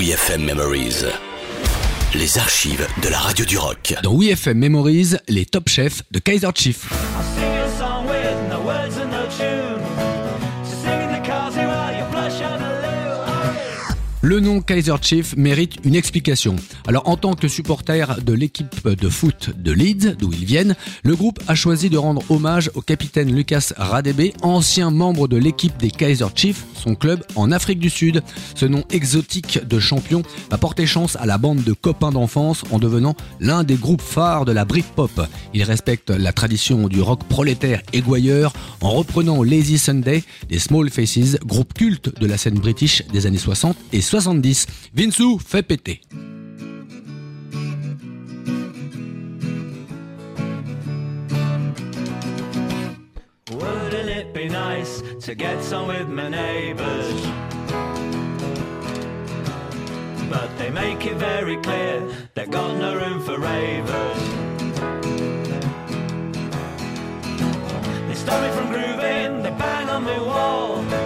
WeFM Memories. Les archives de la radio du rock. Dans WeFM Memories, les top chefs de Kaiser Chief. I'll sing you a song with no words and no tune. Le nom Kaiser Chief mérite une explication. Alors en tant que supporter de l'équipe de foot de Leeds, d'où ils viennent, le groupe a choisi de rendre hommage au capitaine Lucas Radebe, ancien membre de l'équipe des Kaiser Chiefs, son club en Afrique du Sud. Ce nom exotique de champion va porter chance à la bande de copains d'enfance en devenant l'un des groupes phares de la Britpop. Il respecte la tradition du rock prolétaire gouailleur en reprenant Lazy Sunday des Small Faces, groupe culte de la scène british des années 60 et 70. Vinsou fait péter. Wouldn't it be nice to get some with my neighbours? But they make it very clear they've got no room for ravers. They stop me from grooving, they bang on my wall.